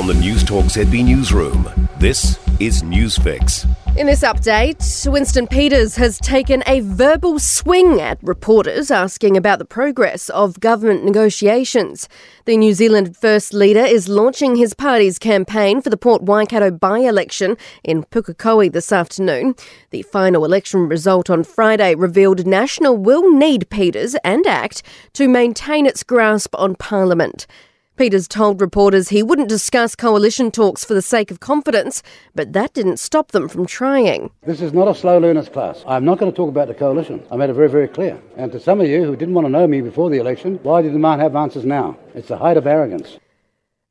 From the Newstalk ZB Newsroom, this is Newsfix. In this update, Winston Peters has taken a verbal swing at reporters asking about the progress of government negotiations. The New Zealand First Leader is launching his party's campaign for the Port Waikato by election in Pukekohe this afternoon. The final election result on Friday revealed National will need Peters and ACT to maintain its grasp on Parliament. Peters told reporters he wouldn't discuss coalition talks for the sake of confidence, but that didn't stop them from trying. This is not a slow learners class. I'm not going to talk about the coalition. I made it very, very clear. And to some of you who didn't want to know me before the election, why did the man have answers now? It's the height of arrogance.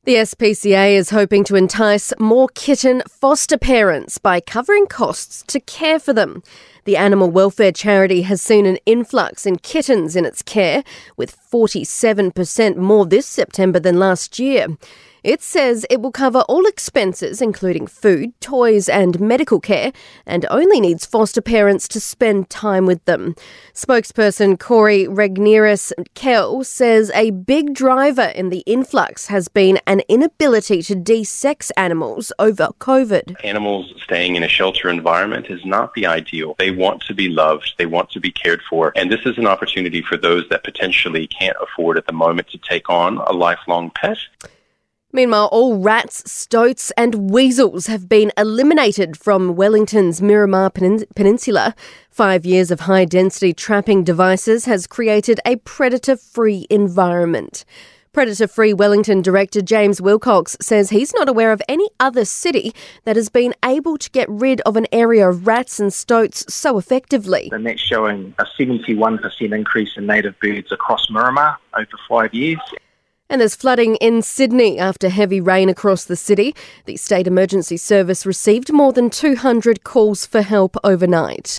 The SPCA is hoping to entice more kitten foster parents by covering costs to care for them. The animal welfare charity has seen an influx in kittens in its care, with 47% more this September than last year. It says it will cover all expenses, including food, toys, and medical care, and only needs foster parents to spend time with them. Spokesperson Corey Regneris Kell says a big driver in the influx has been an inability to de-sex animals over COVID. Animals staying in a shelter environment is not the ideal. They want to be loved, they want to be cared for, and this is an opportunity for those that potentially can't afford at the moment to take on a lifelong pet. Meanwhile, all rats, stoats, and weasels have been eliminated from Wellington's Miramar Penin- Peninsula. Five years of high density trapping devices has created a predator free environment. Predator Free Wellington director James Wilcox says he's not aware of any other city that has been able to get rid of an area of rats and stoats so effectively. And that's showing a 71% increase in native birds across Miramar over five years. And there's flooding in Sydney after heavy rain across the city. The State Emergency Service received more than 200 calls for help overnight.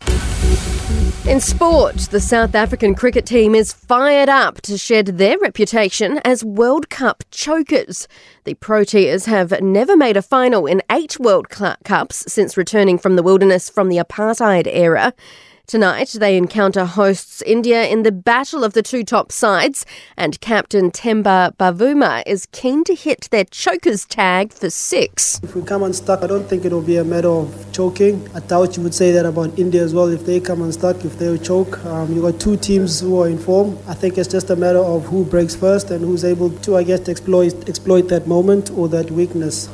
In sport, the South African cricket team is fired up to shed their reputation as World Cup chokers. The Proteas have never made a final in eight World Cups since returning from the wilderness from the apartheid era. Tonight, they encounter hosts India in the battle of the two top sides, and captain Temba Bavuma is keen to hit their chokers tag for six. If we come unstuck, I don't think it'll be a matter of choking. I doubt you would say that about India as well. If they come unstuck, if they choke, um, you've got two teams who are in form. I think it's just a matter of who breaks first and who's able to, I guess, exploit exploit that moment or that weakness.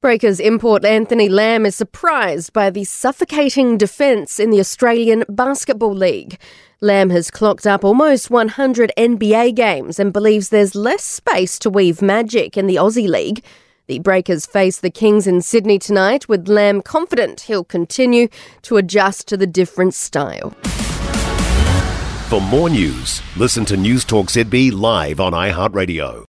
Breakers import Anthony Lamb is surprised by the suffocating defence in the Australian Basketball League. Lamb has clocked up almost 100 NBA games and believes there's less space to weave magic in the Aussie League. The Breakers face the Kings in Sydney tonight, with Lamb confident he'll continue to adjust to the different style. For more news, listen to Newstalk ZB live on iHeartRadio.